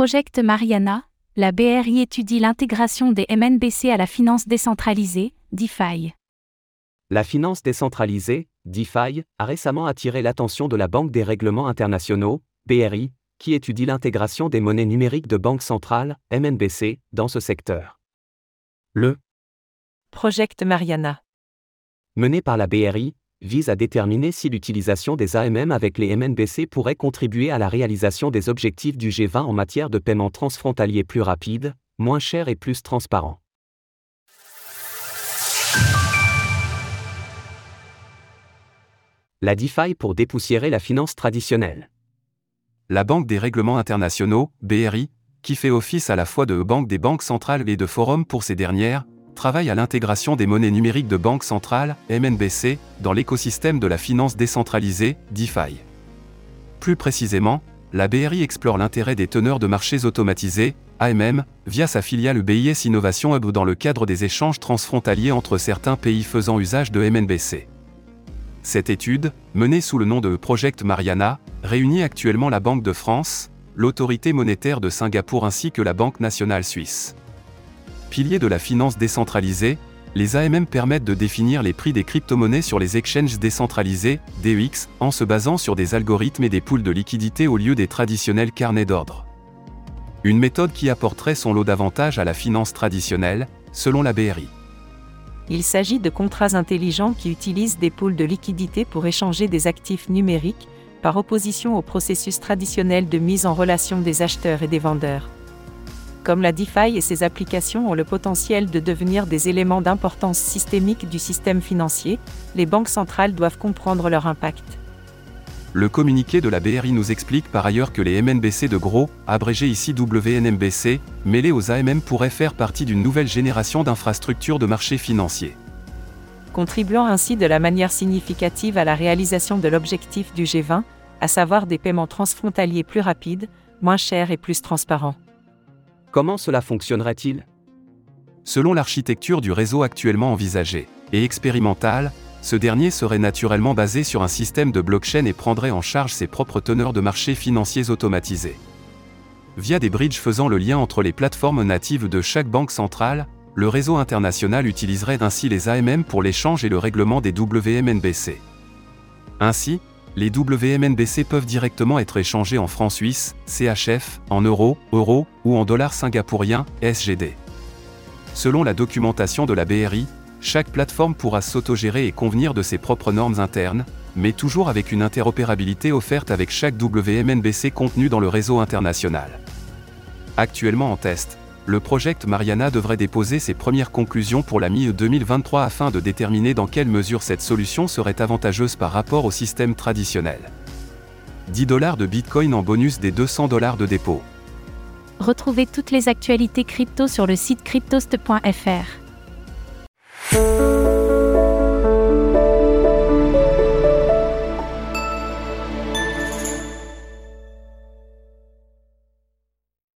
Project Mariana, la BRI étudie l'intégration des MNBC à la finance décentralisée, DeFi. La finance décentralisée, DeFi, a récemment attiré l'attention de la Banque des règlements internationaux, BRI, qui étudie l'intégration des monnaies numériques de banque centrale, MNBC, dans ce secteur. Le Project Mariana, mené par la BRI, vise à déterminer si l'utilisation des AMM avec les MNBC pourrait contribuer à la réalisation des objectifs du G20 en matière de paiement transfrontalier plus rapide, moins cher et plus transparent. La DeFi pour dépoussiérer la finance traditionnelle. La Banque des règlements internationaux, BRI, qui fait office à la fois de banque des banques centrales et de forum pour ces dernières, travaille à l'intégration des monnaies numériques de banque centrale, MNBC, dans l'écosystème de la finance décentralisée, DeFi. Plus précisément, la BRI explore l'intérêt des teneurs de marchés automatisés, AMM, via sa filiale BIS Innovation Hub dans le cadre des échanges transfrontaliers entre certains pays faisant usage de MNBC. Cette étude, menée sous le nom de Project Mariana, réunit actuellement la Banque de France, l'autorité monétaire de Singapour ainsi que la Banque nationale suisse. Piliers de la finance décentralisée, les AMM permettent de définir les prix des crypto-monnaies sur les exchanges décentralisés, DEX, en se basant sur des algorithmes et des poules de liquidités au lieu des traditionnels carnets d'ordre. Une méthode qui apporterait son lot d'avantages à la finance traditionnelle, selon la BRI. il s'agit de contrats intelligents qui utilisent des pools de liquidités pour échanger des actifs numériques, par opposition au processus traditionnel de mise en relation des acheteurs et des vendeurs. Comme la DeFi et ses applications ont le potentiel de devenir des éléments d'importance systémique du système financier, les banques centrales doivent comprendre leur impact. Le communiqué de la BRI nous explique par ailleurs que les MNBC de gros, abrégé ici WNMBC, mêlés aux AMM pourraient faire partie d'une nouvelle génération d'infrastructures de marché financier. contribuant ainsi de la manière significative à la réalisation de l'objectif du G20, à savoir des paiements transfrontaliers plus rapides, moins chers et plus transparents. Comment cela fonctionnerait-il? Selon l'architecture du réseau actuellement envisagé et expérimental, ce dernier serait naturellement basé sur un système de blockchain et prendrait en charge ses propres teneurs de marché financiers automatisés. Via des bridges faisant le lien entre les plateformes natives de chaque banque centrale, le réseau international utiliserait ainsi les AMM pour l'échange et le règlement des WMNBC. Ainsi, les WMNBC peuvent directement être échangés en francs suisses, CHF, en euros, euros, ou en dollars singapouriens, SGD. Selon la documentation de la BRI, chaque plateforme pourra s'autogérer et convenir de ses propres normes internes, mais toujours avec une interopérabilité offerte avec chaque WMNBC contenu dans le réseau international. Actuellement en test, le Project Mariana devrait déposer ses premières conclusions pour la mi-2023 afin de déterminer dans quelle mesure cette solution serait avantageuse par rapport au système traditionnel. 10 dollars de Bitcoin en bonus des 200 dollars de dépôt. Retrouvez toutes les actualités crypto sur le site cryptost.fr.